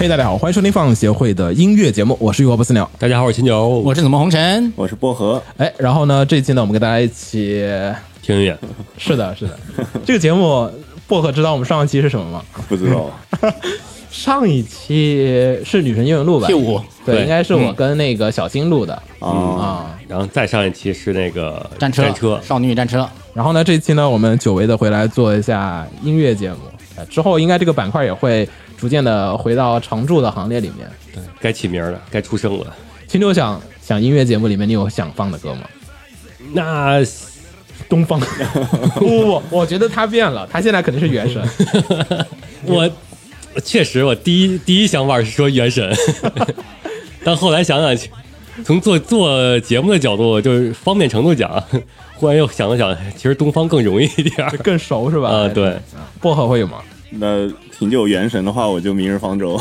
嘿，大家好，欢迎收听放协会的音乐节目，我是玉火不死鸟。大家好，我是秦九，我是怎么红尘，我是薄荷，哎，然后呢，这一期呢，我们跟大家一起，听音乐。是的，是的，这个节目薄荷知道我们上一期是什么吗？不知道，上一期是女神英文录吧？P 五对，应该是我跟那个小新录的。啊，啊。然后再上一期是那个战车，战车，少女战车，然后呢，这一期呢，我们久违的回来做一下音乐节目，呃之后应该这个板块也会逐渐的回到常驻的行列里面。对该起名了，该出声了。秦九想想音乐节目里面，你有想放的歌吗？那东方，不不不，我觉得他变了，他现在肯定是原神。我确实，我第一第一想法是说原神，但后来想想，从做做节目的角度，就是方便程度讲，忽然又想了想，其实东方更容易一点。更熟是吧？啊对，薄荷会有吗？那挺久原神的话，我就明日方舟，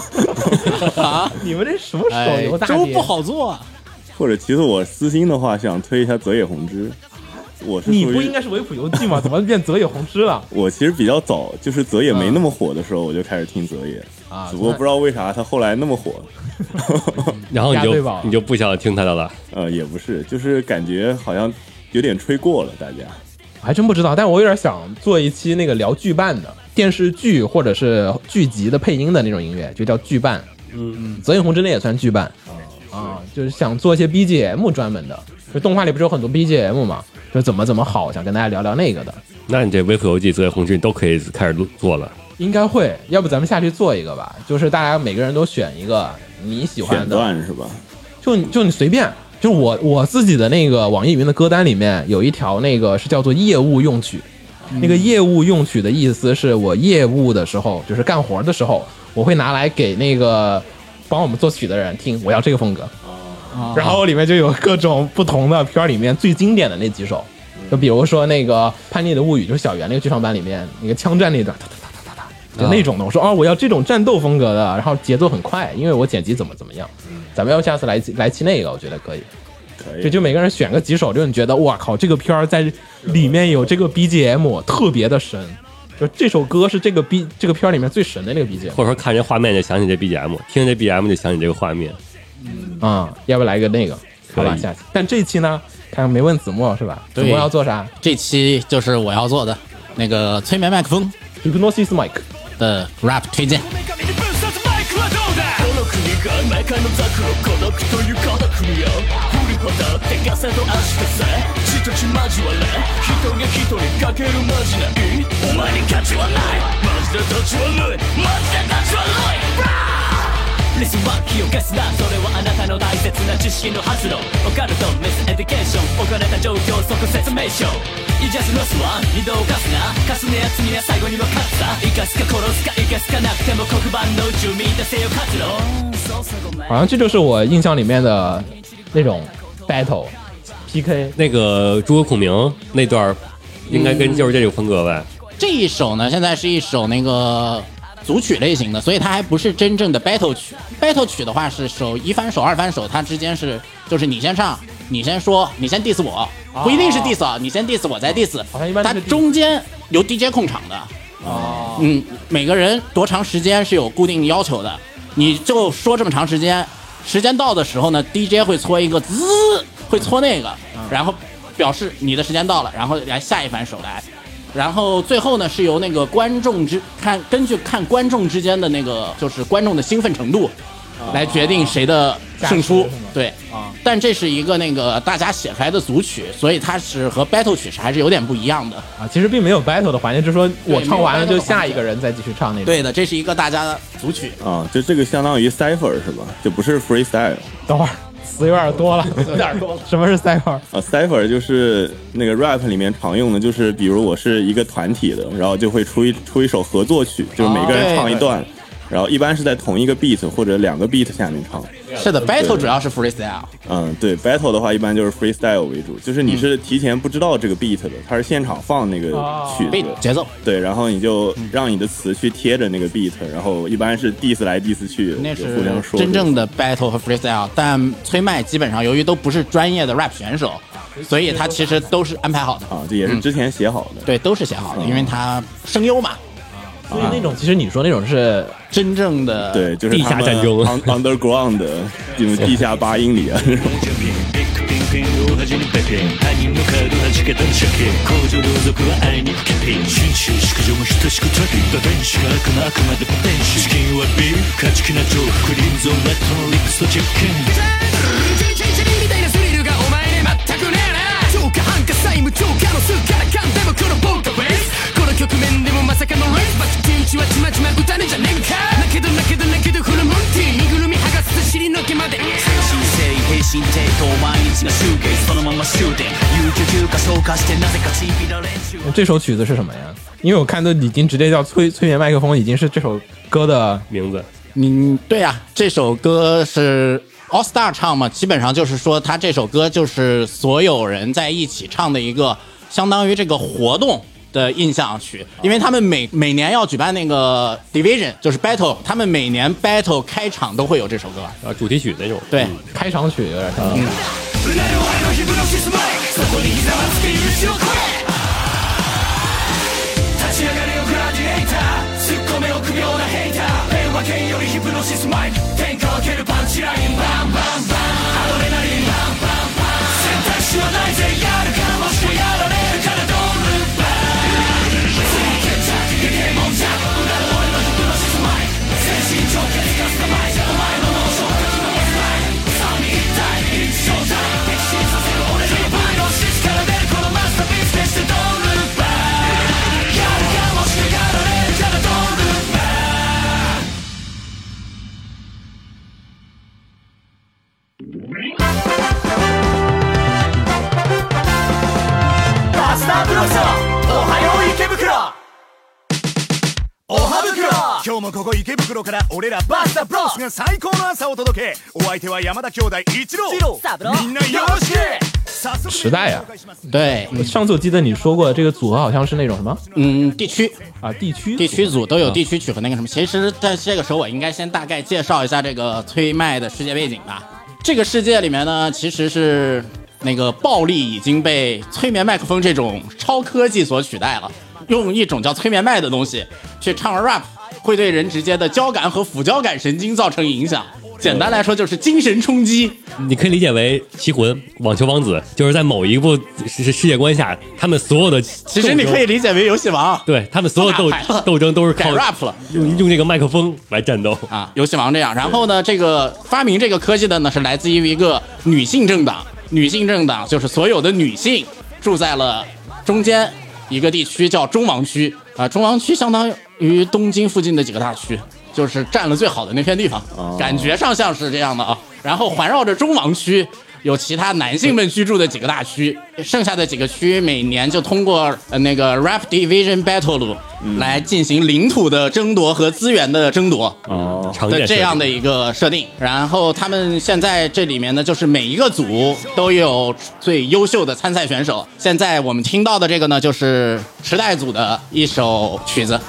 啊你们这什么手哎游，大爹粥不，好做，或者其实我私心的话，想推一下泽野弘之。我是你不应该是维普游记吗？怎么变泽野弘之了？我其实比较早，就是泽野没那么火的时候，我就开始听泽野啊只不过不知道为啥他后来那么火。然后你就你就不想听他的了。呃，也不是，就是感觉好像有点吹过了，大家。我还真不知道，但我有点想做一期那个聊剧伴的电视剧或者是剧集的配音的那种音乐，就叫剧伴。嗯嗯，泽野弘之那也算剧伴啊，就是想做一些 BGM 专门的，就动画里不是有很多 BGM 嘛，就怎么怎么好，想跟大家聊聊那个的。那你这《微服游记》《泽野弘之》都可以开始录做了。应该会，要不咱们下去做一个吧？就是大家每个人都选一个你喜欢的，段是吧？就就你随便，就我我自己的那个网易云的歌单里面有一条那个是叫做业务用曲，那个业务用曲的意思是我业务的时候，就是干活的时候，我会拿来给那个帮我们作曲的人听，我要这个风格。然后里面就有各种不同的片儿里面最经典的那几首，就比如说那个《叛逆的物语》，就是小圆那个剧场版里面那个枪战那段，哒哒哒哒哒哒，就那种的。我说哦，我要这种战斗风格的，然后节奏很快，因为我剪辑怎么怎么样。咱们要下次来来期那个，我觉得可以。可以。就就每个人选个几首，就你觉得哇靠，这个片儿在里面有这个 BGM 特别的神，就这首歌是这个 B 这个片儿里面最神的那个 BGM 或者说看这画面就想起这 BGM，听这 BGM 就想起这个画面。啊、要不来一个那个？好吧，可以下期。但这期呢，看看没问子墨是吧？子墨要做啥这期就是我要做的那个催眠麦克风？Hypnosis Mic。的 rap 推荐。女神に分殺マイクはどうだこの国が魔界のザクロ孤独という孤独よ振りほどって風と足でさ血と血交われ人が人にかけるマジないお前に価値はないマジで立ち悪いマジで立ち悪いリスは気を消すなそれはあなたの大切な知識の発露オカルトミスエディケーション置かれた状況即説明書イジャスロスは二度犯すなかすねやつには最後には勝つさ生かすか殺すか生かすかなくても黒板の宇宙見出せよ活路そうそうごめん好像这就是我印象里面的那种 battle PK。那个诸葛孔明那段儿，应该跟就是这种风格呗。这一首呢，现在是一首那个组曲类型的，所以它还不是真正的 battle 曲。battle 曲的话是首一翻手、二翻手，它之间是就是你先唱，你先说，你先 diss 我，不一定是 diss 啊，你先 diss 我再 diss，好像一般都它是中间由 DJ 控场的。哦，嗯，每个人多长时间是有固定要求的，你就说这么长时间，时间到的时候呢，DJ 会搓一个滋，会搓那个，然后表示你的时间到了，然后来下一反手来，然后最后呢是由那个观众之看根据看观众之间的那个就是观众的兴奋程度，来决定谁的胜出。对，啊，但这是一个那个大家写出来的组曲，所以它是和 battle 曲是还是有点不一样的。啊，其实并没有 battle 的环节，就是说我唱完了就下一个人再继续唱那种。对的，这是一个大家的组曲。啊，就这个相当于 cipher 是吧？就不是 freestyle 等会儿词有点多了，有点多了。什么是 cipher？啊，cipher 就是那个 rap 里面常用的，就是比如我是一个团体的，然后就会出一出一首合作曲，就是每个人唱一段，然后一般是在同一个 beat 或者两个 beat 下面唱。是的，battle 主要是 freestyle。嗯，对，battle 的话一般就是 freestyle 为主，就是你是提前不知道这个 beat 的，它是现场放那个哦曲节奏，对，然后你就让你的词去贴着那个 beat，然后一般是 diss 来 diss 去，那是互相说真正的 battle 和 freestyle。但崔麦基本上由于都不是专业的 rap 选手，所以他其实都是安排好的。啊，这也是之前写好的。对，都是写好的，因为他声优嘛。所以那种其实你说那种是真正的，对，就是地下战争。underground，就是地下八英里啊。局面でもまさかのレースバチキンチはちまちま歌ねじゃねえんかだけどだけどだけどフルムンティ身ぐるみ剥がす尻の毛まで精神性平身抵当毎日が集計そのまま終点有給休暇消化してなぜかちびら連中这首曲子是什么呀？因为我看都已经直接叫催催眠麦克风，已经是这首歌的名字，嗯，对呀、这首歌是 All Star 唱嘛，基本上就是说他这首歌就是所有人在一起唱的一个相当于这个活动。 的印象曲，因为他们每每年要举办那个 Division，就是 Battle，他们每年 Battle 开场都会有这首歌。呃，主题曲那种。对，开场曲，有点像。う今日もここ池袋から俺らバスタブロスが最高の朝を届けお相手は山田兄弟一郎みんなよろしく早速时代呀对，上次我记得你说过，这个组合好像是那种什么嗯，地区啊地区地区组都有地区。区曲和那个什么。其实在这个时候，我应该先大概介绍一下这个崔麦的世界背景吧。这个世界里面呢，其实是那个暴力已经被催眠麦克风这种超科技所取代了，用一种叫催眠麦的东西去唱 rap， 会对人直接的交感和副交感神经造成影响。简单来说就是精神冲击。你可以理解为《棋魂》《网球王子》，就是在某一部世世界观下，他们所有的其实你可以理解为游戏王。对他们所有斗斗争都是靠 rap 了用用这个麦克风来战斗。啊，游戏王这样。然后呢，这个发明这个科技的呢，是来自于一个女性政党。女性政党就是所有的女性住在了中间一个地区，叫中王区啊。中王区相当于东京附近的几个大区，就是占了最好的那片地方，感觉上像是这样的啊。然后环绕着中王区。有其他男性们居住的几个大区，剩下的几个区每年就通过呃那个 Rap Division Battle 来进行领土的争夺和资源的争夺。的这样的一个设定。然后他们现在这里面呢，就是每一个组都有最优秀的参赛选手。现在我们听到的这个呢，就是时代组的一首曲子。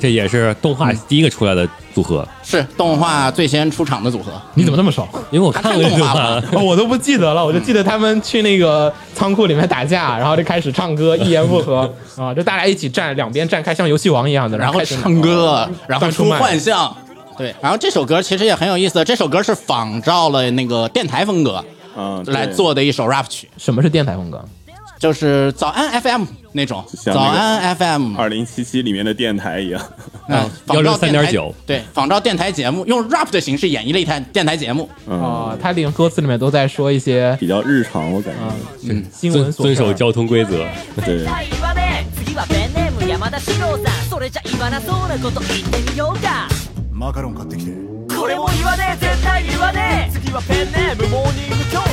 这也是动画第一个出来的组合，是动画最先出场的组合，你怎么那么熟？因为我看过这个动画 我都不记得了，我就记得他们去那个仓库里面打架，然后就开始唱歌，一言不合。啊，就大家一起站，两边站开，像游戏王一样的，然后开始唱歌，然后出幻象。对，然后这首歌其实也很有意思，这首歌是仿照了那个电台风格嗯，来做的一首 rap 曲。什么是电台风格？就是早安 FM 那种，像那个早安 FM 二零七七里面的电台一样。啊，仿照电台163.9对，仿照电台节目，用 rap 的形式演绎了一台电台节目。嗯，啊，他连歌词里面都在说一些比较日常，我感觉。嗯新闻琐事儿遵遵守交通规则。对，はい言わねえ次はペンネーム山田史郎さんそれじゃ言わなそうなこと言ってみようかマカロン買ってきてこれも言わねえ絶対言わねえ次はペンネームモーニング兄弟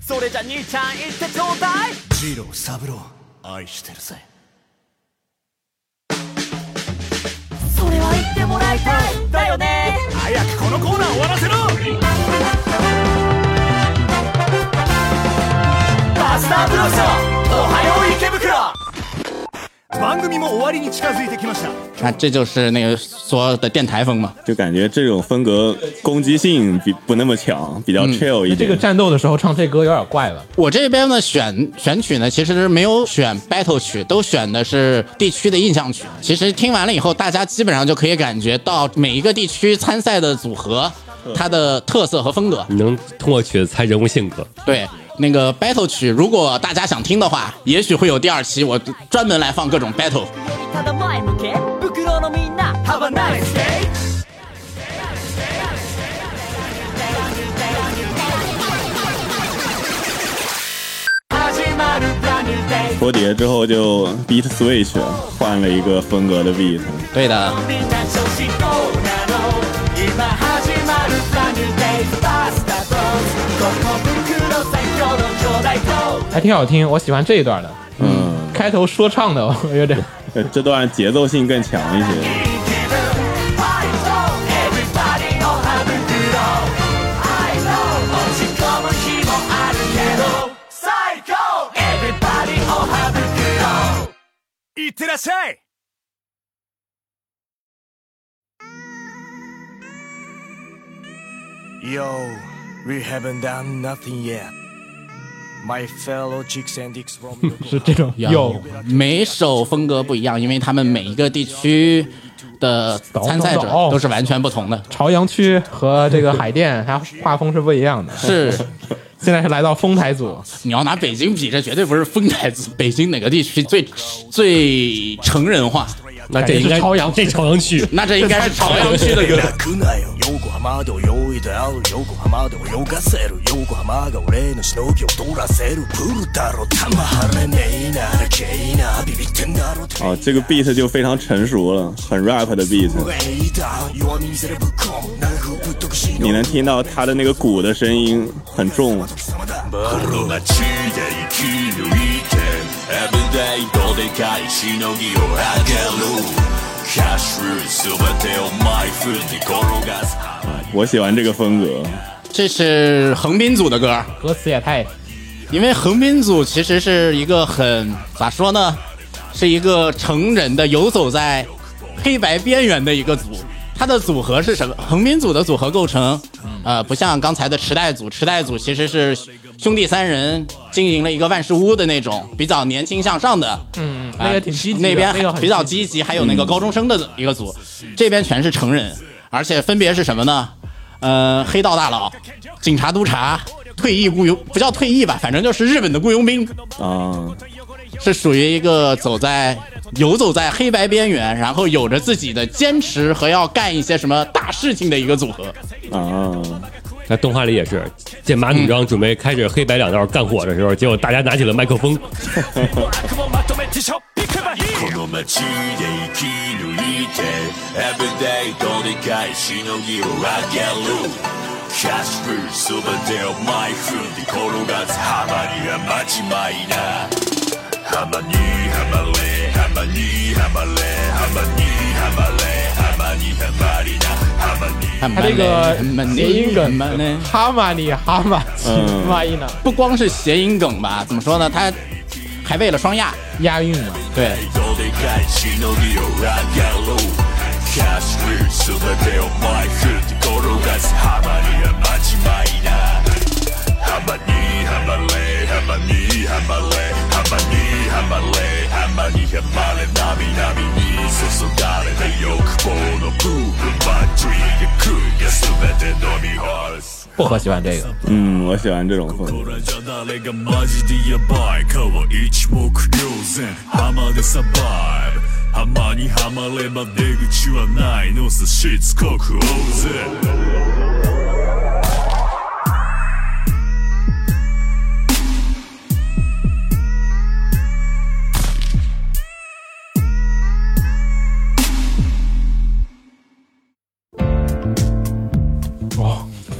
それじゃ兄ちゃん言ってちょうだいジローサブロー 愛してるぜ。それは言ってもらいたいだよね。早くこのコーナー終わらせろ。バスターブロスおはよう池袋 番組も終わりに近づいてきました啊，这就是那个说的电台风嘛。就感觉这种风格攻击性比不那么强，比较 chill 一点。这个战斗的时候唱这歌有点怪了。我这边呢选选曲呢，其实没有选 battle 曲，都选的是地区的印象曲。其实听完了以后，大家基本上就可以感觉到每一个地区参赛的组合， 它的特色和风格。你能通过曲子猜人物性格。对，那个 battle 曲，如果大家想听的话，也许会有第二期，我专门来放各种 battle。ただ前向け袋のみんな Have a nice day 始まる brand new day 脱碟之后就 beat switch 换了一个风格的 beat。对的， 还挺好听，我喜欢这一段的。嗯，开头说唱的，我有点呃这段节奏性更强一些。 Everybody おは袋 I know 落ち込む日もあるけど最高 Everybody おは袋いってらっしゃい Yo, We haven't done nothing yet. My fellow chicks and dicks from 是这种有每首风格不一样，因为他们每一个地区的参赛者哦都是完全不同的。朝阳区和这个海淀，它画风是不一样的。是，现在是来到丰台组，你要拿北京比，这绝对不是丰台组。北京哪个地区最最成人化？那这应该感觉是朝阳这朝阳区，那这应该是朝阳区的歌。泣くなよ横浜で泳いである横浜で泳がせる横浜が俺のしのぎを取らせるプールだろ玉張れねえならけえなビビってんだろ哦，这个 beat 就非常成熟了，很 rap 的 beat。ウェイダー弱み見せれぶっ込む長くぶっとくしの你能听到他的那个鼓的声音很重， この街で生き抜いて Everyday どでかいしのぎをあげるキャッシュすべてをマイフに転がす我喜欢这个风格。这是横滨组的歌，歌词也太因为横滨组其实是一个很咋说呢，是一个成人的游走在黑白边缘的一个组。它的组合是什么？横滨组的组合构成，呃，不像刚才的池袋组，池袋组其实是 兄弟三人经营了一个万事屋的那种比较年轻向上的，嗯，啊那个挺积极的，那边比较积极积极，还有那个高中生的一个组，这边全是成人，而且分别是什么呢？呃，黑道大佬、警察督察、退役雇佣，不叫退役吧，反正就是日本的雇佣兵，啊，是属于一个走在游走在黑白边缘，然后有着自己的坚持和要干一些什么大事情的一个组合。啊，在动画里也是剑马弩张，准备开始黑白两道干火的时候，结果大家拿起了麦克风，楽をまとめてしょっぴけばいいこの街で生き抜いて Everyday どでかいしのぎをあげるキャッシュすべてをマイフに転がす浜には間違いな浜にはまれ浜にはまれ浜にはまれ浜にはまりな浜に他这个谐音梗蛮嘞哈马里哈马嗯万一呢？不光是谐音梗吧？怎么说呢？他还为了双亚，押韵嘛。对， どでかいしのぎをあげるキャッシュすべてをマイフに転がす浜には間違いな浜にはまれ浜にはまれ浜にはまれ浜にはまれなみなみに注がれた欲望の部分バッテリーが空が全て飲み干す薄荷喜欢这个，嗯，我喜欢这种风こ格。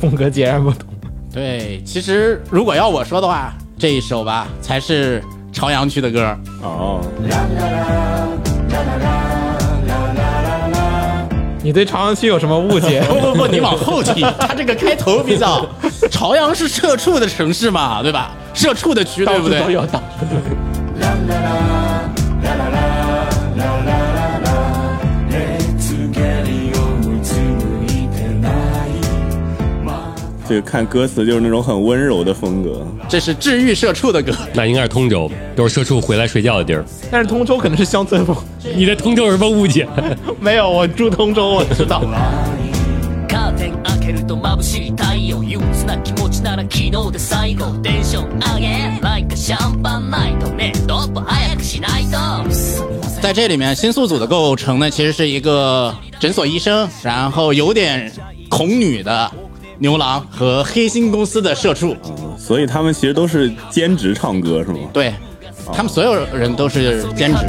风格截然不同。对，其实如果要我说的话，这一首吧才是朝阳区的歌。哦，你对朝阳区有什么误解？不不不，你往后听，它这个开头比较，朝阳是社畜的城市嘛，对吧？社畜的区，对不对？都有，到处都有。这个看歌词就是那种很温柔的风格。这是治愈社畜的歌。那应该是通州，都是社畜回来睡觉的地儿。但是通州可能是乡村风，你对通州有什么误解？没有，我住通州，我知道。カーテン開けると眩しい太陽憂鬱な気持ちなら昨日で最後テンション上げ Like a シャンパンナイトねドップ早くしないと在这里面，新宿组的构成呢，其实是一个诊所医生，然后有点恐女的 牛郎和黑心公司的社畜。所以他们其实都是兼职唱歌，是吗？对，他们所有人都是兼职。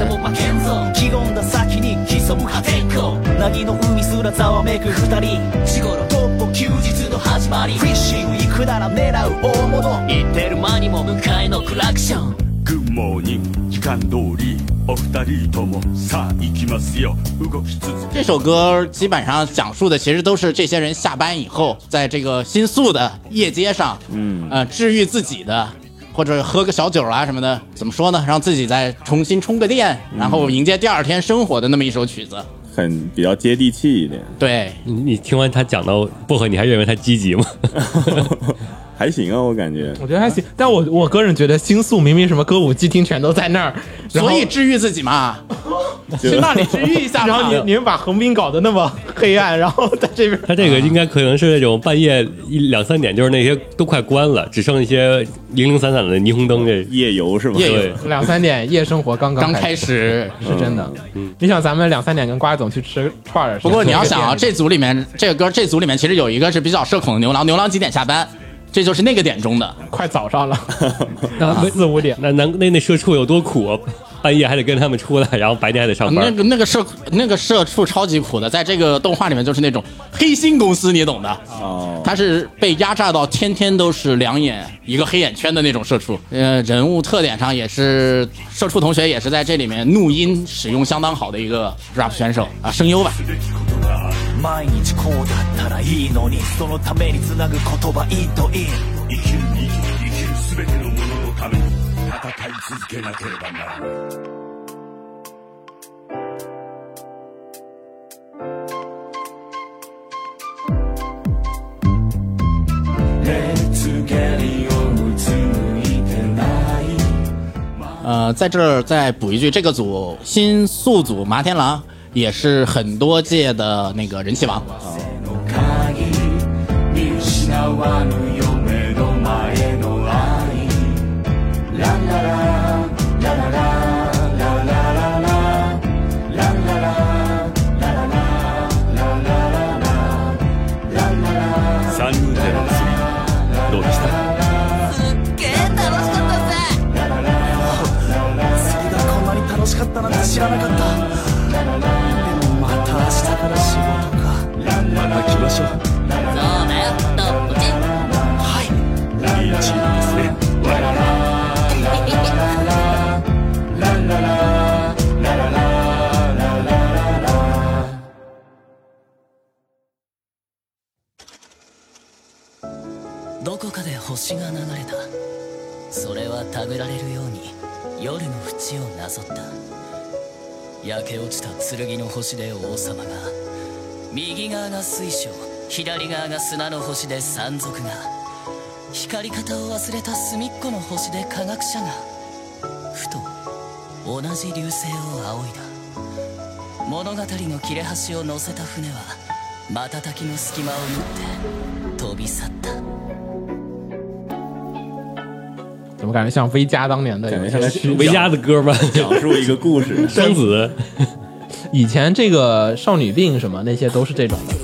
肩も負けんぞ気込んだ先に潜む破天荒凪の海すらざわめく二人仕事トップ休日の始まりフィッシング行くなら狙う大物行ってる間にも迎えのクラクショングッモーニング時間通りお二人ともさあ行きますよ動き続け这首歌基本上讲述的其实都是这些人下班以后，在这个新宿的夜街上，嗯，呃，治愈自己的，或者喝个小酒啊什么的，怎么说呢？让自己再重新充个电，然后迎接第二天生活的那么一首曲子。很比较接地气一点，对，你你听完他讲到薄荷，你还认为他积极吗？ 还行啊，我感觉。我觉得还行，但我我个人觉得星宿明明什么歌舞伎町全都在那儿，所以治愈自己嘛，去那里治愈一下。然后你你们把横滨搞得那么黑暗，然后在这边他这个应该可能是那种半夜一两三点，就是那些都快关了，只剩一些零零散散的霓虹灯这。夜游是吧？夜游，两三点夜生活刚刚开开始。是真的。你想咱们两三点跟瓜总去吃串儿不过你要想啊，这组里面这个歌，这组里面其实有一个是比较社恐的牛郎，牛郎几点下班？这就是那个点钟的。快早上了，那四五点。那难那那社畜有多苦啊？半夜还得跟他们出来，然后白天还得上班。那个那个社那个社畜超级苦的，在这个动画里面就是那种黑心公司，你懂的。哦，他是被压榨到天天都是两眼一个黑眼圈的那种社畜。呃，人物特点上也是社畜同学也是在这里面怒音使用相当好的一个 rap 选手啊，声优吧。毎日こうだったらいいのにそのためにつなぐ言葉いいといい生きる生きる生きる全てのもののために戦い続けなければならない熱がりをう。つむいてない呃，在这儿再补一句，这个组新宿组麻天狼也是很多届的那个人气王。ましょう。そうだよトップチはいいいチームですね我々どこかで星が流れたそれはたぐられるように夜の淵をなぞった焼け落ちた剣の星で王様が右側が水晶左側が砂の星で山賊が光り方を忘れた隅っこの星で科学者がふと同じ流星を仰いだ物語の切れ端を乗せた船は瞬きの隙間を縫って飛び去った怎么感觉像微加当年的有感觉像维嘉的歌吗？讲述一个故事。双子，以前这个少女病什么那些都是这种的，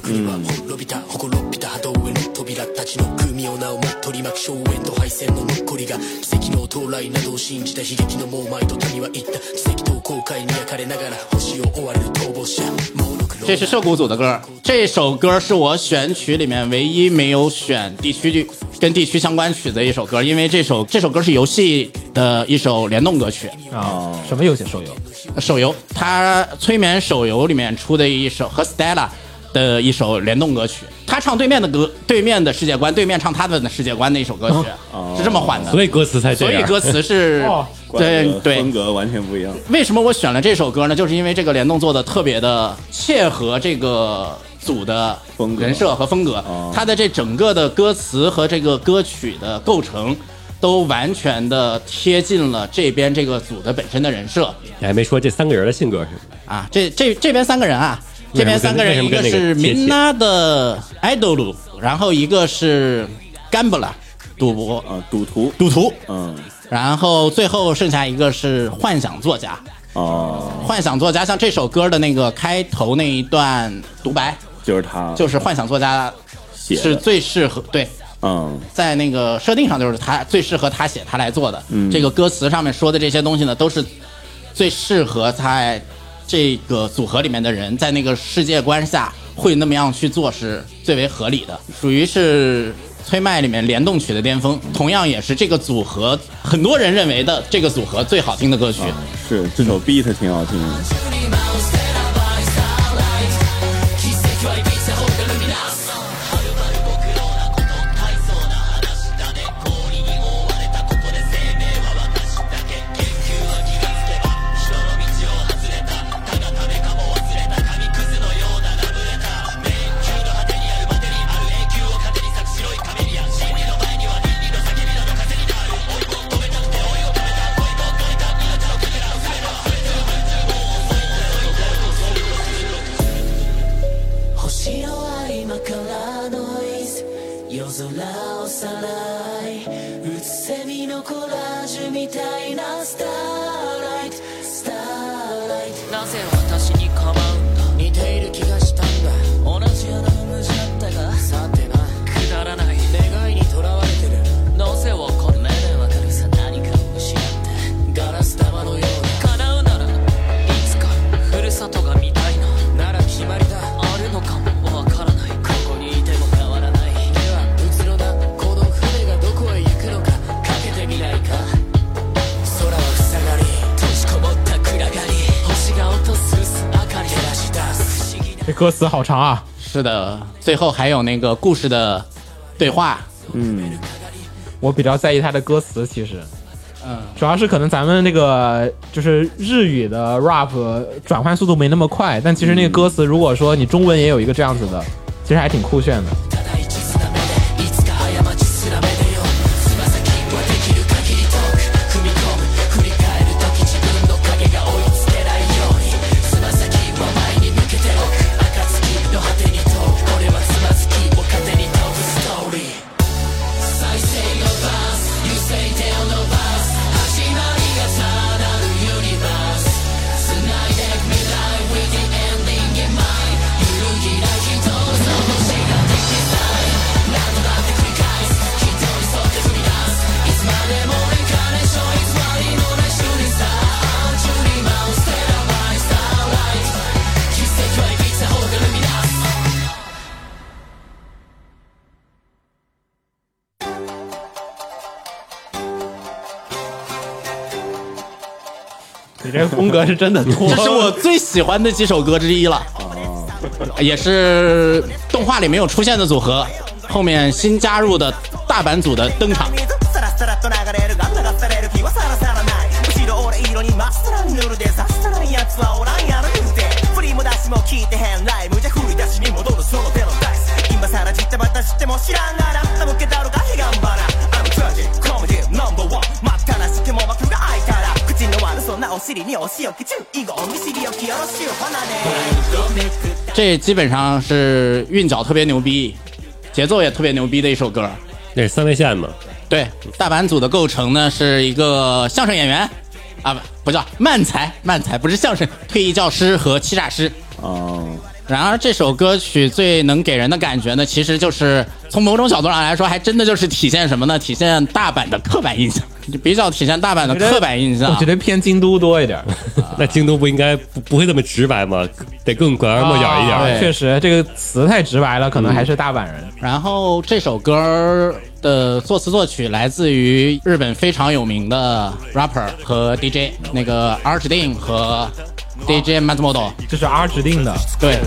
这是摄谷组的歌，这首歌是我选曲里面唯一没有选地区剧。跟地区相关曲的一首歌，因为这首这首歌是游戏的一首联动歌曲，啊，什么游戏手游？手游，它催眠手游里面出的一首和 Stella 的一首联动歌曲，他唱对面的歌，对面的世界观，对面唱他们的世界观的一首歌曲，是这么换的。所以歌词才这样。所以歌词是 哦，对对风，格完全不一样。为什么我选了这首歌呢？就是因为这个联动做的特别的切合这个组的风格。人设和风格。哦，他的这整个的歌词和这个歌曲的构成。都完全的贴近了这边这个组的本身的人设。你还没说这三个人的性格是啊，这这这边三个人啊，这边三个人，一个是明娜的 idol，然后一个是 Gambler 赌博。啊，赌徒，赌徒，嗯，然后最后剩下一个是幻想作家。哦，幻想作家像这首歌的那个开头那一段独白，就是他，就是幻想作家是最适合对，嗯，在那个设定上就是他最适合他写他来做的。嗯这个歌词上面说的这些东西呢，都是最适合在这个组合里面的人在那个世界观下会那么样去做是最为合理的，属于是。催麦里面联动曲的巅峰，同样也是这个组合很多人认为的这个组合最好听的歌曲。是这首 beat 挺好听的。歌词好长啊！是的，最后还有那个故事的对话，嗯，我比较在意它的歌词，其实。嗯，主要是可能咱们那个就是日语的 rap 转换速度没那么快，但其实那个歌词如果说你中文也有一个这样子的，其实还挺酷炫的。你这个风格是真的多，这是我最喜欢的几首歌之一了，也是动画里没有出现的组合，后面新加入的大阪组的登场。水さらさらと流れるが流される気はさらさらないむしろ俺色にまっさらに塗るでさしたらやつはおらんやろ言うて振りも出しも聞いてへんライブじゃ振り出しに戻るその手のダイス今さらじったまた知っても知らんがなあ向けだ 这基本上是韵脚特别牛逼，节奏也特别牛逼的一首歌。那是三位线嘛？对，大阪组的构成呢是一个相声演员，啊不不叫慢才，慢才不是相声，退役教师和欺诈师。哦，然而这首歌曲最能给人的感觉呢，其实就是从某种角度上来说，还真的就是体现什么呢？体现大阪的刻板印象，就比较体现大阪的刻板印象。我觉得偏京都多一点。那京都不应该不不会这么直白吗？得更拐弯抹角一点。对确实这个词太直白了，可能还是大阪人。然后这首歌的作词作曲来自于日本非常有名的 rapper 和 DJ 那个 Arch Dean 和 DJ Max Model，这是 R 指定的对。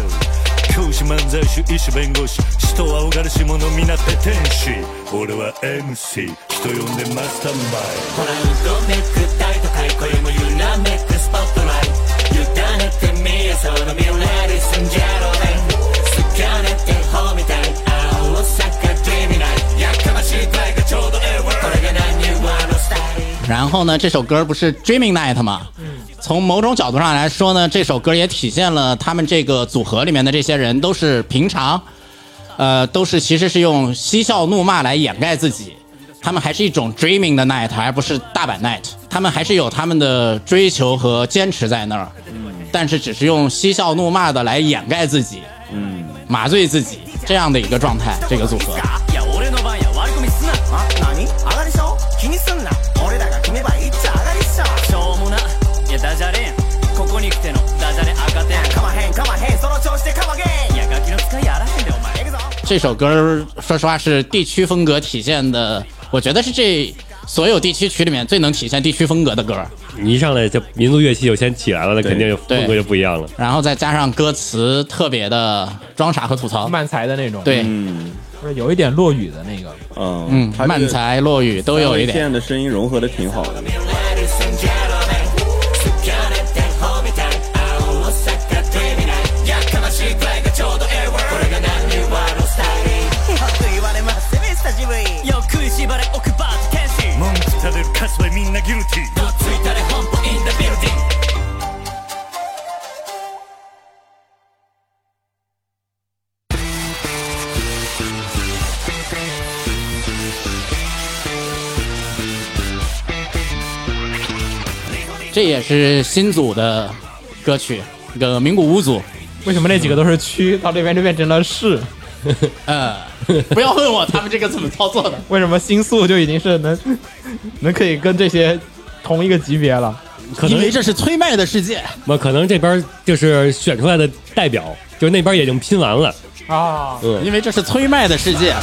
然后呢，这首歌不是 Dreaming Night 吗？嗯。从某种角度上来说呢，这首歌也体现了他们这个组合里面的这些人都是平常，呃，都是其实是用嬉笑怒骂来掩盖自己。他们还是一种 dreaming 的 night，而不是大阪 night。他们还是有他们的追求和坚持在那儿，但是只是用嬉笑怒骂的来掩盖自己，嗯，麻醉自己这样的一个状态。这个组合。ここに来てのダジャレ赤点かまへんかまへんその調子でかまげんいやガキの使いやらへんでお前えぐぞ这首歌说实话是地区风格体现的，我觉得是这所有地区曲里面最能体现地区风格的歌。你一上来就民族乐器就先起来了，那肯定对风格就不一样了。然后再加上歌词特别的装傻和吐槽，慢才的那种，，对，嗯就是有一点落雨的那个。嗯嗯，它这个慢才落雨都有一点。三位线的声音融合的挺好的。 这也是新组的歌曲，这个名古屋组。为什么那几个都是区，到这边就变成了市？呃，不要问我他们这个怎么操作的。为什么新宿就已经是能 能可以跟这些同一个级别了？可能因为这是催麦的世界。我可能这边就是选出来的代表，就是那边已经拼完了。啊，嗯，因为这是催麦的世界。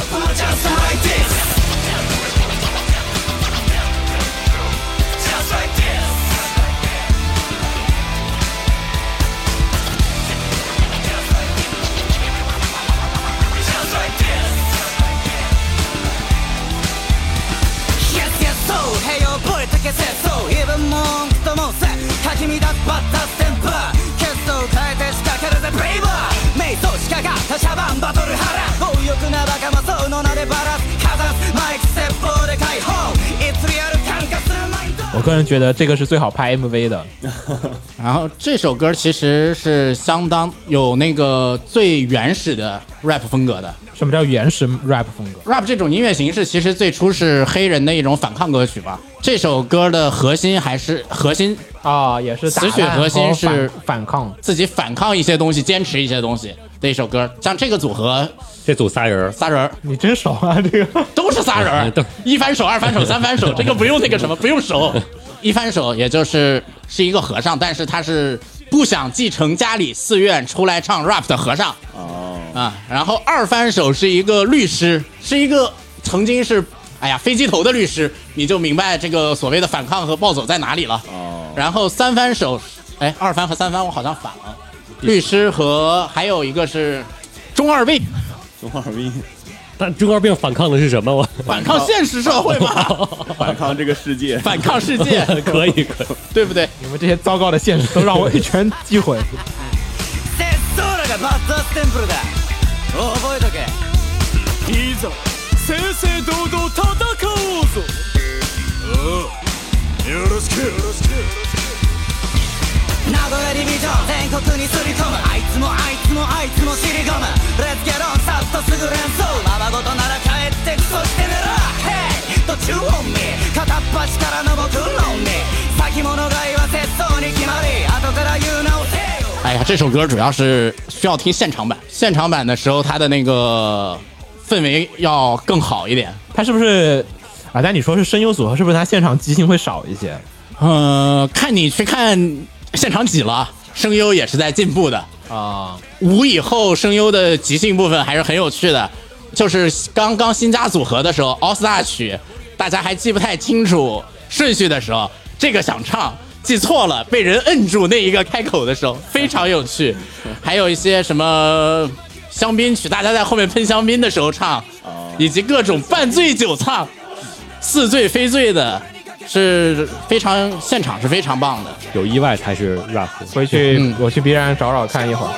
かき乱すバッタステンプ決闘変えて仕掛けるぜブレイバー瞑想仕掛かったシャバンバトルハラ強欲なバカもそうの名でバラすかざすマイク説法で解放いつリアル感化するマインド我个人觉得这个是最好拍 MV 的。然后这首歌其实是相当有那个最原始的 rap 风格的。 什么叫原始 rap 风格？rap 这种音乐形式其实最初是黑人的一种反抗歌曲吧。这首歌的核心还是核心啊，也是打词曲烂核心是反反抗。自己反抗一些东西，坚持一些东西的一首歌。像这个组合这组仨人，仨人 你真熟啊，这个 都是仨人，一翻手、二翻手、三翻手，这个不用那个什么，不用手。一翻手也就是是一个和尚，但是他是不想继承家里寺院出来唱 rap 的和尚哦，啊。然后二翻手是一个律师，是一个曾经是哎呀飞机头的律师，你就明白这个所谓的反抗和暴走在哪里了。哦，然后三番手，哎，二番和三番我好像反了，律师和还有一个是中二病，中二病，但中二病反抗的是什么？我反抗现实社会嘛，反抗这个世界。反抗世界，可以可以，对不对？你们这些糟糕的现实都让我一拳击毁。節操らがバッタステンプルだ覚えとけいざ正々堂々戦おうぞおうよろしくよろしく名古屋ディビジョン全国にすり込むあいつもあいつもあいつも尻込むレッツゲロンさっとすぐ連想ままごとなら帰ってクソして寝ろヘイ途中本味片っ端からの僕論理先物買いは節操に決まり後から言うなおせよ哎呀，这首歌主要是需要听现场版，现场版的时候它的那个氛围要更好一点。他是不是啊？但你说是声优组合，是不是他现场即兴会少一些？呃，看你去看 现场挤了，声优也是在进步的。啊，五以后声优的即兴部分还是很有趣的，就是刚刚新加组合的时候，All Star 曲大家还记不太清楚顺序的时候，这个想唱记错了，被人摁住那一个开口的时候，非常有趣。还有一些什么香槟曲，大家在后面喷香槟的时候唱，以及各种半醉酒唱，似醉非醉的，是非常现场是非常棒的，有意外才是 rap。回去我去 B 站找找看，一会儿。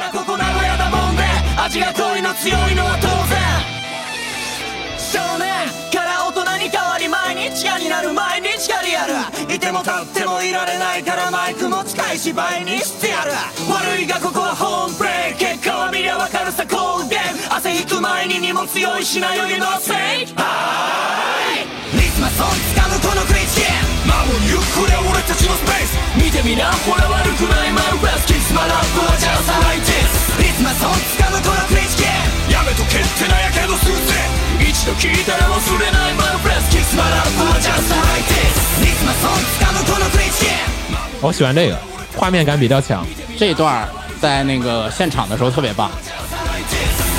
むこのクリッチゲーム守りゆくこれは俺たちのスペース見てみなほら悪くないマイウェスキスマラップは just like this リズムソン掴むこのクリッチゲームやめとけってなやけどするぜ一度聞いたら忘れないマイフレスキスマラップは just like this リズムソン掴むこのクリッチゲーム我喜欢这个，画面感比较强。这一段儿在那个现场的时候特别棒。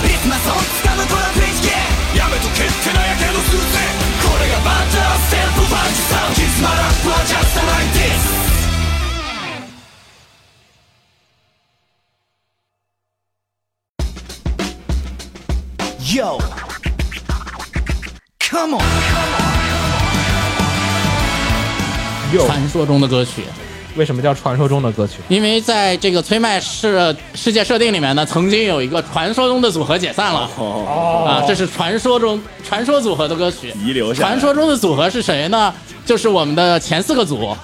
リズムソン掴むこのクリッチゲームやめとけってなやけどするぜ これがバッターステップパンチサウンドキスマラップは just like this Yo Come on 哟，传说中的歌曲， 为什么叫传说中的歌曲？因为在这个催麦世世界设定里面呢，曾经有一个传说中的组合解散了。哦，啊，这是传说中传说组合的歌曲。遗留下传说中的组合是谁呢？就是我们的前四个组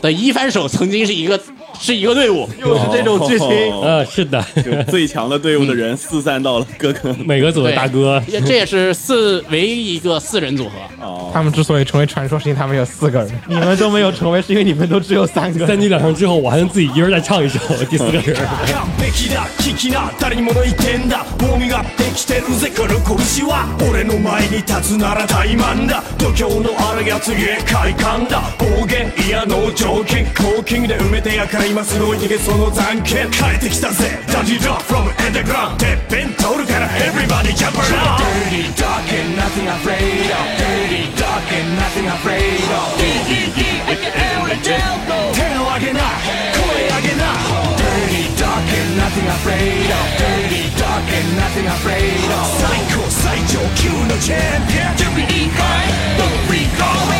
的一番手，曾经是一个是一个队伍。又是这种剧情。哦呃，是的，就最强的队伍的人四散到了各个每个组的大哥，也这也是四唯一一个四人组合。哦，他们之所以成为传说，是因为他们有四个人，你们都没有成为，是因为你们都只有三个。三局两胜之后，我还能自己一人再唱一首第四个人。完璧だ聞きな誰にもの言ってん 今すぐ逃げその残剣変えてきたぜダディロック from underground てっぺん通るから everybody jump around Dirty dark and nothing afraid of Dirty dark and nothing afraid of DDD 手を上げな声上げな Dirty dark and nothing afraid of Dirty dark and nothing afraid of 最高最上級のチャンピオン Dirty high Don't recall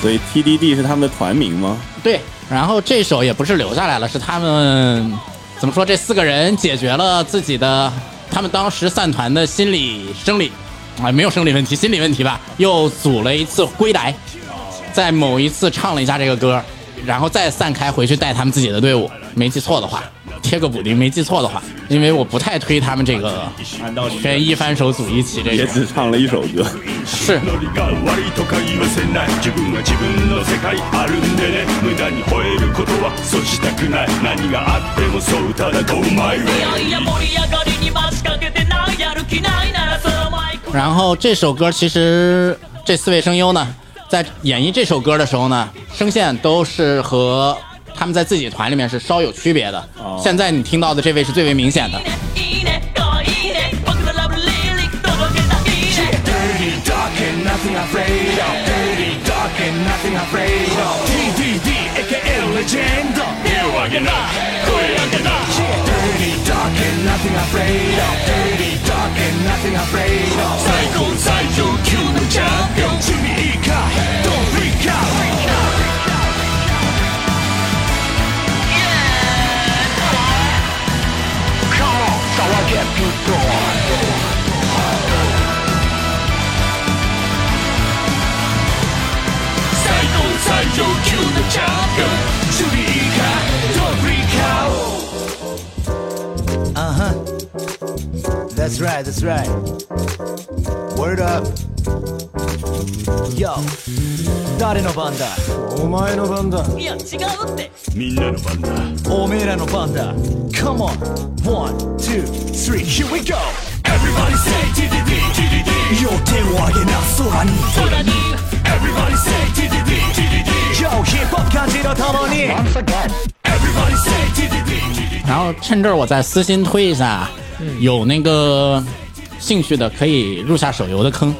所以 TDD 是他们的团名吗？对，然后这首也不是留下来了，是他们怎么说？这四个人解决了自己的他们当时散团的心理生理啊，没有生理问题，心理问题吧，又组了一次归来，在某一次唱了一下这个歌，然后再散开回去带他们自己的队伍。没记错的话，贴个补丁，没记错的话，因为我不太推他们这个按道理全一番手组一起这也种，只唱了一首歌。是ノリが悪いとか言わせない自分は自分の世界あるんでね無駄に吠えることはそうしたくない何があってもそうただ Go my way いやいや盛り上がりに増しかけてないやる気ないならそのマイク然后这首歌其实这四位声优呢，在演绎这首歌的时候呢，声线都是和 他们在自己团里面是稍有区别的。现在你听到的这位是最为明显的。いいね可愛いね僕のラブリリック届けたいいね 最高最上級のチャンピオン準備いいか Don't freak out Uh huh. That's right, that's right. Word up. Yo. 誰の番だお前の番だいや違うってみんなの番だおめえらの番だ Come on. One, two, three, here we go. Everybody say TDD TDD 両手を上げな空に空に Everybody say TDD TDD Yo, hip hop 感じのたまに Everybody say TDD 然后趁这儿我再私心推一下，有那个兴趣的可以入下手游的坑，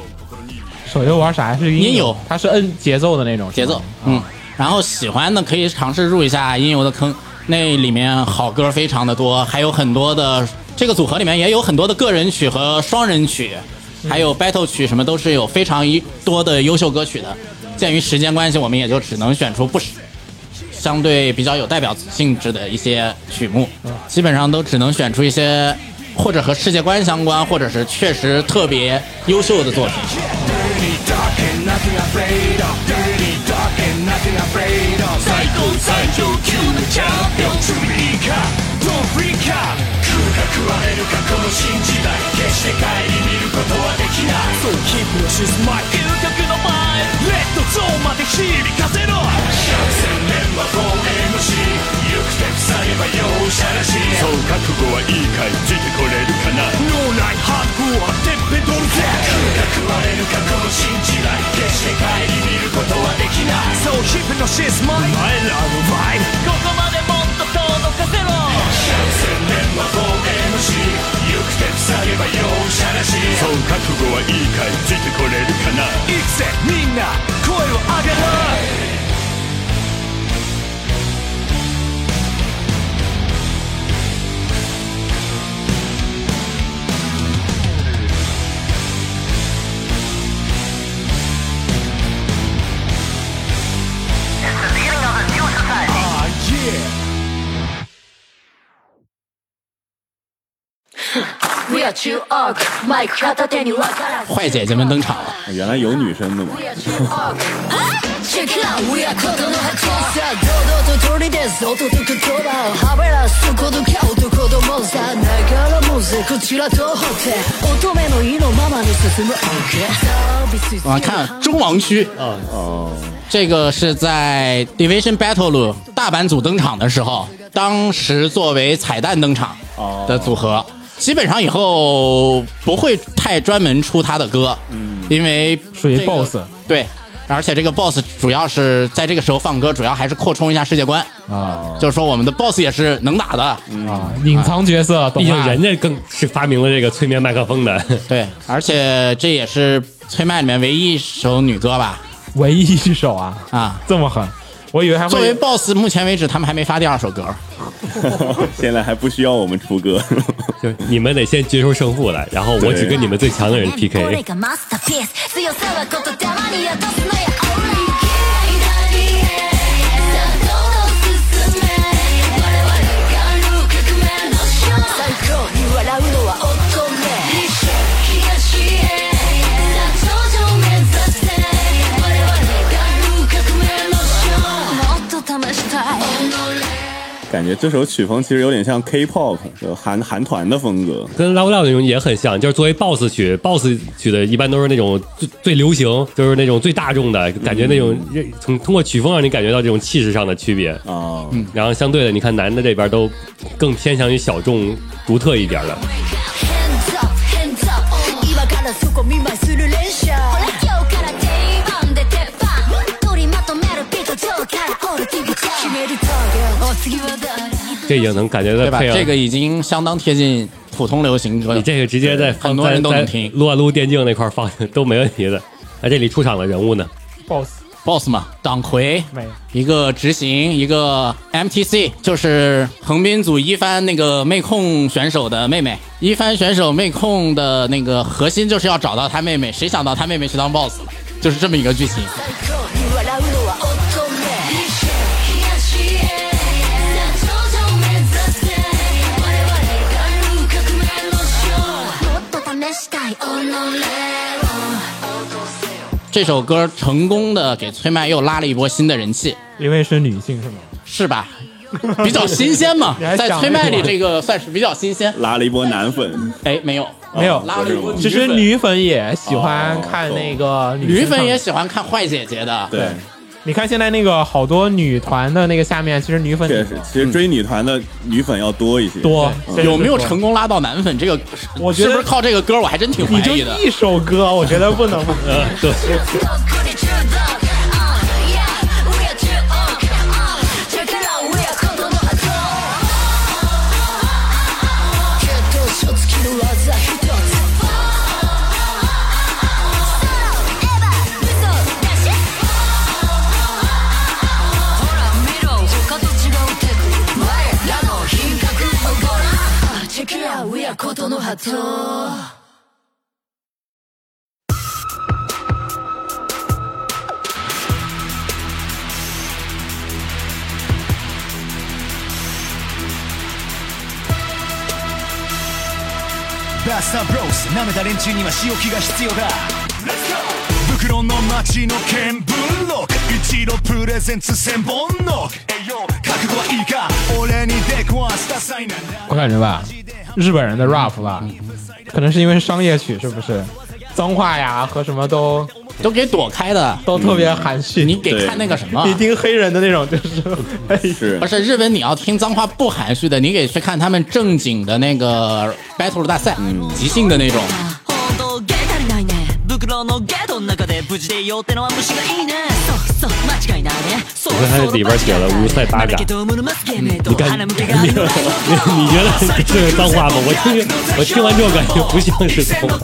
手游玩啥？是音游它是摁节奏的那种节奏，嗯，然后喜欢的可以尝试入一下音游的坑，那里面好歌非常的多，还有很多的这个组合里面也有很多的个人曲和双人曲，还有 battle 曲什么都是有非常一多的优秀歌曲的。鉴于时间关系，我们也就只能选出不少相对比较有代表性质的一些曲目，基本上都只能选出一些或者和世界观相关，或者是确实特别优秀的作品。 Dirty dark dark and nothing afraid of Dirty dark and nothing afraid of 最高39級のチャンピオン準備いいか Don't freak out 食うか食われるかこの新時代決して顧みることはできない So keep your shoes my 究極の前レッドゾーンまで響かせろ そう覚悟はいいかいついてこれるかな。脳内ハードコてっぺどるぜ空が食われる過去信じない決して帰り見ることはできない。そうヒプノシスマイ。おバイ。ここまでもっと届かせろ。千年は 4MC 行く手塞げば容赦し。そう覚悟はいいかいついてこって乙女の意のままに進む OK 我们看中王区啊，哦，这个是在 Division Battle 大阪组登场的时候，当时作为彩蛋登场的组合。 基本上以后不会太专门出他的歌，嗯，因为属于 BOSS 对，而且这个 BOSS 主要是在这个时候放歌，主要还是扩充一下世界观，啊。就是说我们的 BOSS 也是能打的，啊，隐藏角色，毕竟？人家更是发明了这个催眠麦克风的。对，而且这也是催麦里面唯一一首女歌吧，唯一一首啊，啊，这么狠，我以为还会作为 BOSS，目前为止他们还没发第二首歌，现在还不需要我们出歌，就你们得先决出胜负来，然后我只跟你们最强的人これ PK。感觉这首曲风其实有点像 K-pop，就韩韩团的风格。跟 Love Love 那种也很像，就是作为 BOSS 曲，BOSS 曲的一般都是那种最最流行，就是那种最大众的，感觉那种从通过曲风让你感觉到这种气势上的区别。啊，然后相对的，你看男的这边都更偏向于小众、独特一点的。这已经能感觉对吧？到配这个已经相当贴近普通流行歌你，这个直接在很多人都能听撸啊撸电竞那块放都没问题的。那这里出场的人物呢？boss boss 嘛，党魁，一个执行，一个 MTC，就是横滨组一番那个妹控选手的妹妹。一番选手妹控的那个核心就是要找到他妹妹，谁想到他妹妹去当 boss，了就是这么一个剧情。这首歌成功的给崔麦又拉了一波新的人气，因为是女性是吗？是吧？比较新鲜嘛，在崔麦里这个算是比较新鲜。拉了一波男粉，哎，没有，没有。拉了一波其实女粉也喜欢看那个女粉也喜欢看坏姐姐的，对，你看现在那个好多女团的那个下面，其实女粉确实，其实追女团的女粉要多一些。多，有没有成功拉到男粉？这个我觉得是不是靠这个歌？我还真挺怀疑的你就。一首歌，我觉得不能。呃，对，との葉とバスターブロース舐めた連中には仕置きが必要だ。袋の街の見聞録。一度プレゼンツ千本ノック。覚悟はいいか？俺に出くわした際な我感觉吧，日本人的 rap 吧，可能是因为商业曲，是不是？脏话呀和什么都都给躲开的。都特别含蓄。你给看那个什么你，听黑人的那种，就是不是 日本你要听脏话不含蓄的，你给去看他们正经的那个 battle 大赛，即兴的那种。我看它里边写了无赛八嘎けどムルマスゲーメと你看，鼻你向けがあるの你觉得这是脏话吗？我听我听完之后感觉不像是脏话。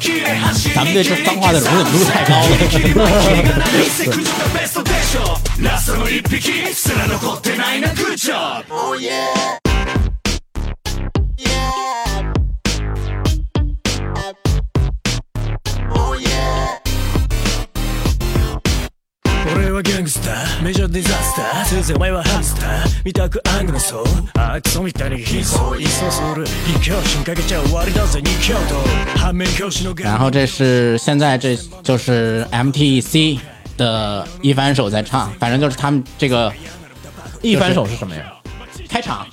咱们对这脏话的容忍度太高了。 はギャングスターメジャーディザスター先生お前はハムスター見たくアングのそうあいつみたいに悲壮一掃する一挙心かけちゃ終わりだぜ二挙と反面教師の然后这是现在这就是 MTC 的一番手在唱，反正就是他们这个一翻手是什么呀？开场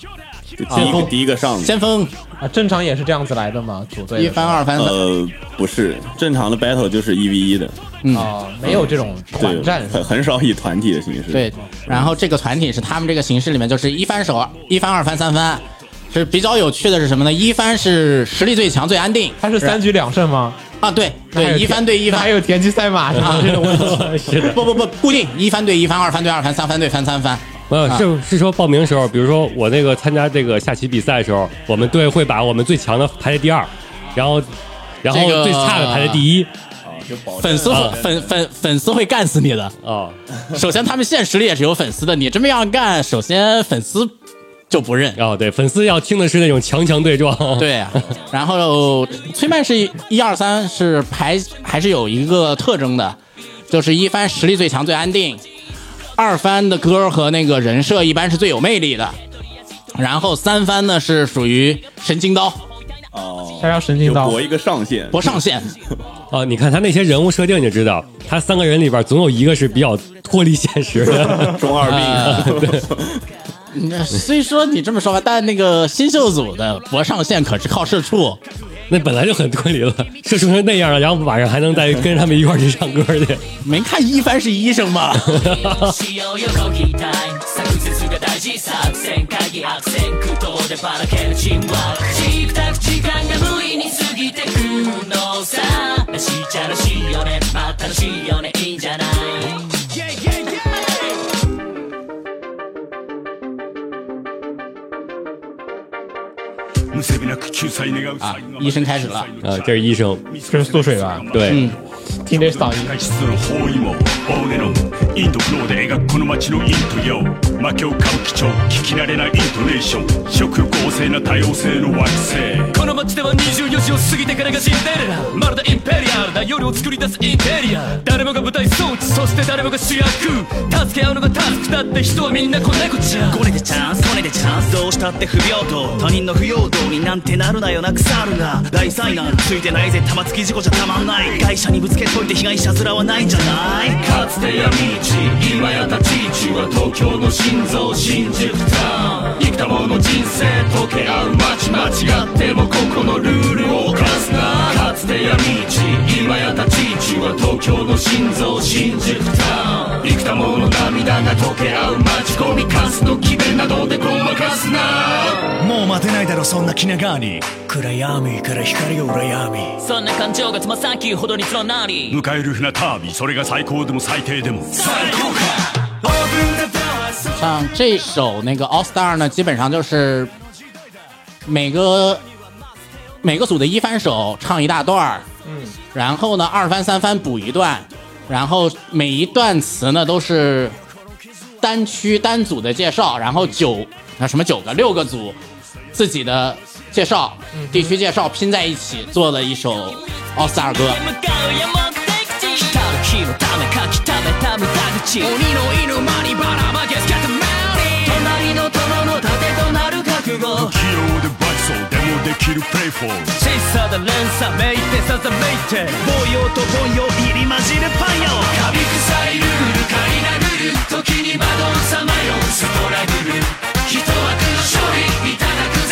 就第一个第一个上的。先锋啊，正常也是这样子来的嘛？组队一时候番二番三，呃，不是，正常的 battle 就是一 v 一的，哦，没有这种团，战很很少以团体的形式。对，然后这个团体是他们这个形式里面就是一番手、一番、二番、三番。是比较有趣的是什么呢？一番是实力最强、最安定，他是三局两胜吗？啊，对对，一番对一番还，有田忌赛马是吧？这种问题。是的，不不不，固定一番对一番，二番对二番，三番对番三番。没有是是说报名时候，比如说我那个参加这个下棋比赛的时候，我们队会把我们最强的排在第二，然后然后这个最差的排在第一。粉丝啊粉粉粉丝会干死你的。啊，首先，他们现实里也是有粉丝的，你这么样干，首先粉丝就不认。哦，对，粉丝要听的是那种强强对撞。对啊，然后崔曼是一二三是排还是有一个特征的，就是一番实力最强最安定，二番的歌和那个人设一般是最有魅力的，然后三番呢是属于神经刀。哦，他要神经刀。就搏一个上限，博上限，哦，你看他那些人物设定，你就知道，他三个人里边总有一个是比较脱离现实的。中二病。啊 嗯虽说你这么说吧，但那个新秀组的博上限可是靠社畜，那本来就很脱离了，射出成那样了，然后晚上还能再跟着他们一块去唱歌去。没看一帆是医生吗？啊，医生开始了。呃，这是医生，这是素水吧？对，听这嗓音，質の包囲網大根のインドフローで描くこの街のイントよ魔境歌舞伎町聞き慣れないイントネーション食欲旺盛な多様性の惑星この街では24時を過ぎてからがシンデレラまるでインペリアルな夜を作り出すインテリア誰もが舞台装置そして誰もが主役助け合うのがタスクだって人はみんなこんなこっちゃこれでチャンスこれでチャンスどうしたって不平等他人の不平等になんてなるなよな腐るが大災難ついてないぜ玉突き事故じゃたまんない会社にぶつけといて被害者面はないんじゃない？かつて闇市今や立ち位置は東京の心臓新宿タウン。生きた者の人生溶け合う街間違ってもここのルールを犯すな。かつて闇市今や立ち位置は東京の心臓新宿タウン。生きた者の涙が溶け合う街ゴミカスの詭弁などでごまかすな。もう待てないだろそんな気長に暗闇から光が羨みそんな感情がつまさきほどに連なり迎える船旅それが最高でも最低でも最高か Open the doors 像这首那个 All Star 呢，基本上就是每个每个组的一番手唱一大段儿，嗯，然后呢二番三番补一段，然后每一段词呢都是单区单组的介绍，然后九啊什么九个六个组自己的 介绍、地区介绍拼在一起做了一首奥斯尔歌。できるプレイフォー。チェイサーだ連鎖メイテサザメイテ坊用と本用入り混じるパンよカビ臭いルール借り殴る時に惑うさまよ。ストラグル。人枠の勝利いただく。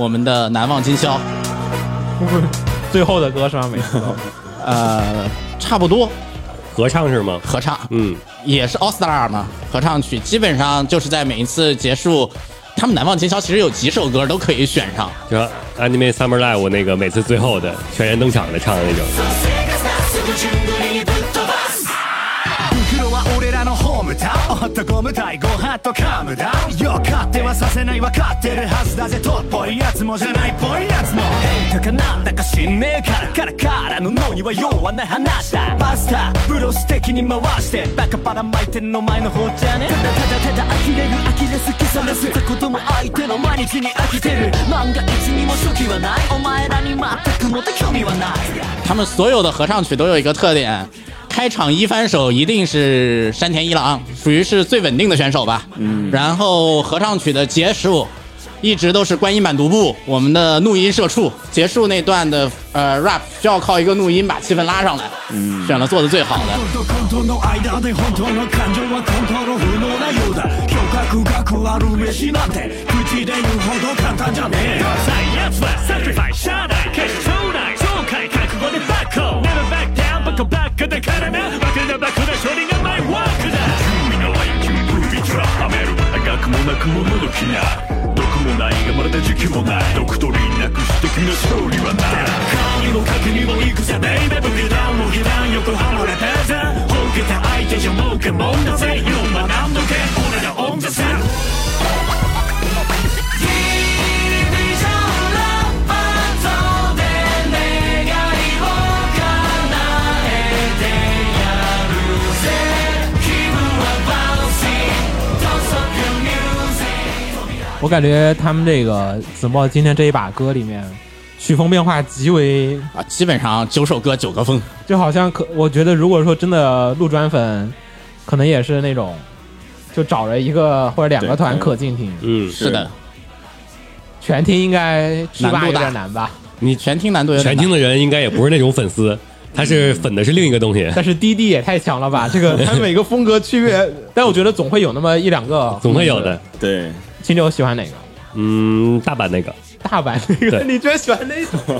我们的难忘今宵，最后的歌是吧？每次都呃，差不多合唱是吗？合唱，嗯，也是 All Star 嘛，合唱曲基本上就是在每一次结束，他们难忘今宵其实有几首歌都可以选上，就 Anime Summer Live 那个每次最后的全员登场的唱的那种。っとゴムタイゴハッとカムダウンよ勝手はさせないわかってるはずだぜとっぽいやつもじゃないっぽいやつも変化かなんだか知んねえからからからの脳には用はない話だマスターブロス的に回してバカバラ巻いてんの前の方じゃねただただただ呆れる呆れすきさらせたことも相手の毎日に飽きてる万が一にも初期はないお前らに全くもって興味はない他们所有的合唱曲都有一个特点，开场一翻手一定是山田一郎，属于是最稳定的选手吧。嗯，然后合唱曲的结束。一直都是观音版独步，我们的怒音社畜结束那段的呃 rap 需要靠一个怒音把气氛拉上来，嗯，选了做的最好的。トばっかだからなバカなバカな処理がマイワークだ君の IQ ブービートラはめる赤くもなくものどきな毒もないがまるで時期もないドクトリンなくして君の勝利はない顔にも核にも戦ベイベブ下段も下段横はもれてぜ本気で相手じゃもうけもんだぜよ我感觉他们这个子墨今天这一把歌里面，曲风变化极为啊，基本上九首歌九个风，就好像可，我觉得如果说真的路专粉，可能也是那种，就找了一个或者两个团可劲听，嗯，是的，全听应该难度有点难吧？你全听难度有点难全听的人应该也不是那种粉丝，他是粉的是另一个东西，但是滴滴也太强了吧？这个他们每个风格区别，但我觉得总会有那么一两个。总会有的。对，秦九喜欢哪个？嗯，大阪那个，大阪那个？你居然喜欢那种？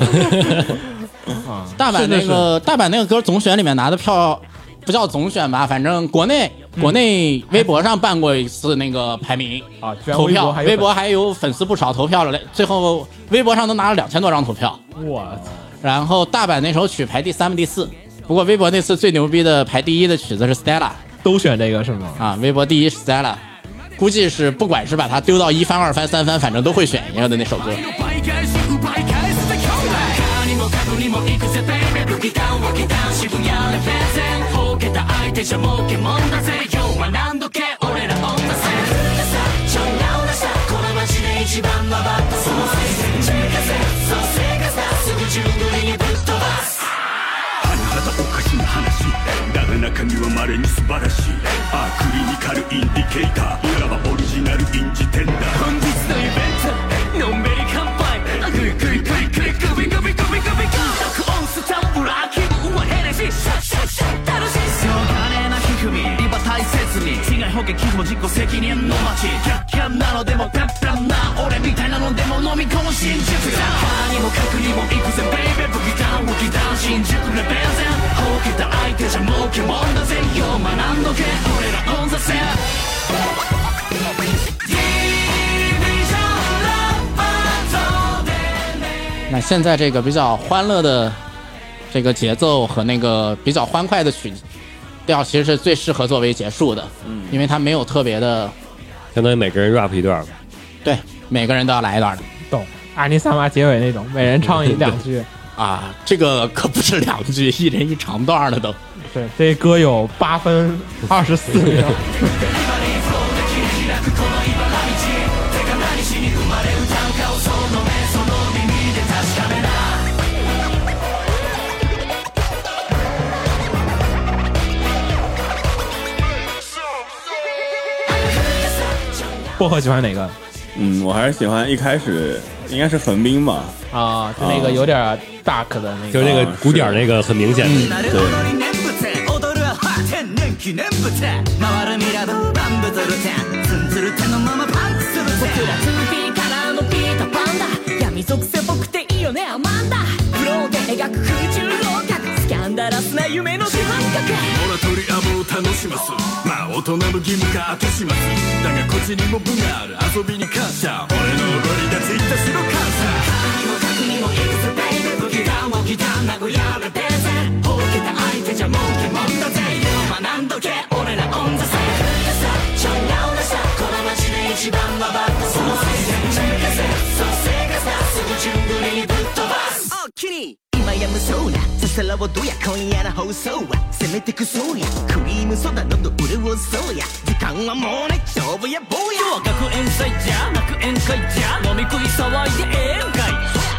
啊，大阪那个大阪那个歌总选里面拿的票不叫总选吧，反正国内、国内微博上办过一次那个排名啊，投票，微博还有微博还有粉丝不少投票了，最后微博上都拿了两千多张投票。我操然后大阪那首曲排第三、第四，不过微博那次最牛逼的排第一的曲子是 Stella 都选这个是吗？啊，微博第一是 Stella，估计是不管是把它丢到一番、二番、三番，反正都会选一个的那首歌。話だ。が中にはまれに素晴らしい。アークリニカルインディケーター。いわばオリジナルインジテンダー。本日のイベントのんびり乾杯。あグイグイグイグイグビグビグビグビ録音スタンプラー気分はヘネシーシャッシャッシャッ楽しいしょうがねなひふみリバ大切に違い保険も自己責任の街キャッキャンなのでもペッペンな俺みたいなのでも飲み込む真実だ川にも角にも行くぜベイベー武器弾武器弾新宿レベゼンほうけた相手じゃもうけもんだぜよう学んどけ俺らオンザセン那现在这个比较欢乐的这个节奏和那个比较欢快的曲 调，其实是最适合作为结束的，嗯，因为它没有特别的，相当于每个人 rap 一段吧，对，每个人都要来一段的懂。阿尼萨玛结尾那种，每人唱一两句。啊，这个可不是两句，一人一长段的都。对，这歌有八分二十四秒。「薄荷喜欢哪个嗯，我还是喜欢一开始应该是横滨吧，啊？就那个有点 dark 的那个，就是那个鼓点儿那个很明显的。なるほどに念仏踊るは天然記念物回るミラブ万物ルテンツンツル手のままパンクするぜ僕ら 2B カラーのピーターパンダ闇属性僕っていいよねアマンダフローで描く空中楼閣スキャンダラスな夢の自分格モラ トリアムを楽します。まあ大人の義務か後始末だがこっちにも分がある遊びに感謝俺の怒り立ちい。ったしの感謝にも行くぜベイベー武器弾をギター殴り合うでぜほうけた相手じゃもうけもんだぜ今何度け俺らオンザサイクさちょい。なおなさこの街で一番はバッタそのせい。で任せそう生活だすぐ順繰りにぶっ飛ばすおおきに今や無双な。ささらをどや今夜の放送は。攻めてくそうや。クリームソダ喉潤そうや。時間はもうね勝負や坊や。今日は学園祭じゃ学園会じゃ。飲み食い騒いでええんかい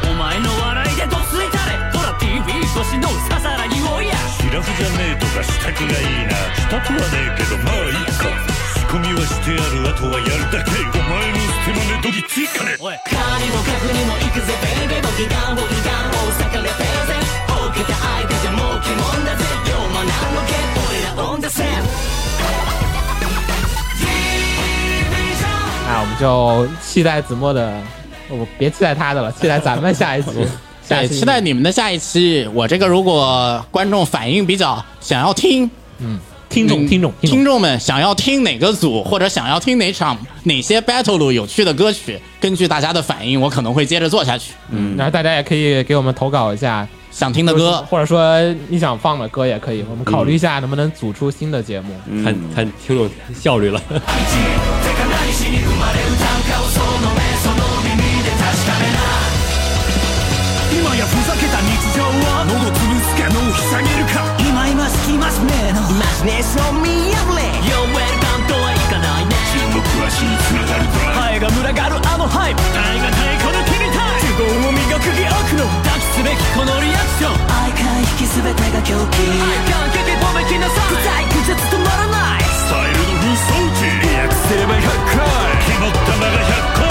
お前の笑いでどついたれ。ほら TV 越しのささらぎをや。シラフじゃねえとか支度がいいな。したくはねえけどまあいいか。仕込みはしてあるあとはやるだけ。お前の捨て真似どぎついかねおいカニも角にも行くぜベイベー武器弾をギターを逆れてぜほうけた相手じゃもう鬼門だぜようまなんのけ俺らオンザセン哎，我们就期待子墨的，我别期待他的了，期待咱们下一期。下对，一期期待你们的下一期。我这个如果观众反应比较想要听， 听众嗯听众听众们想要听哪个组，或者想要听哪场哪些 battle 路有趣的歌曲，根据大家的反应，我可能会接着做下去。嗯，然后大家也可以给我们投稿一下想听的歌，或者说你想放的歌也可以，我们考虑一下能不能组出新的节目。看看听众效率了。ねのイマジネーション見破れ。Yo welcome とはいかないね。注目は死につながるハエが群がるあのハイ。プ耐えがたいこの君に対呪言を磨く義悪の。抱きすべきこのリアクション。愛から引き全てが狂気。愛感激褒めきなさい。具体止まらない。スタイルの紛争値リアクすれば100回。決まった間が100回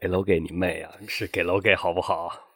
给楼给你妹啊！是给楼给好不好？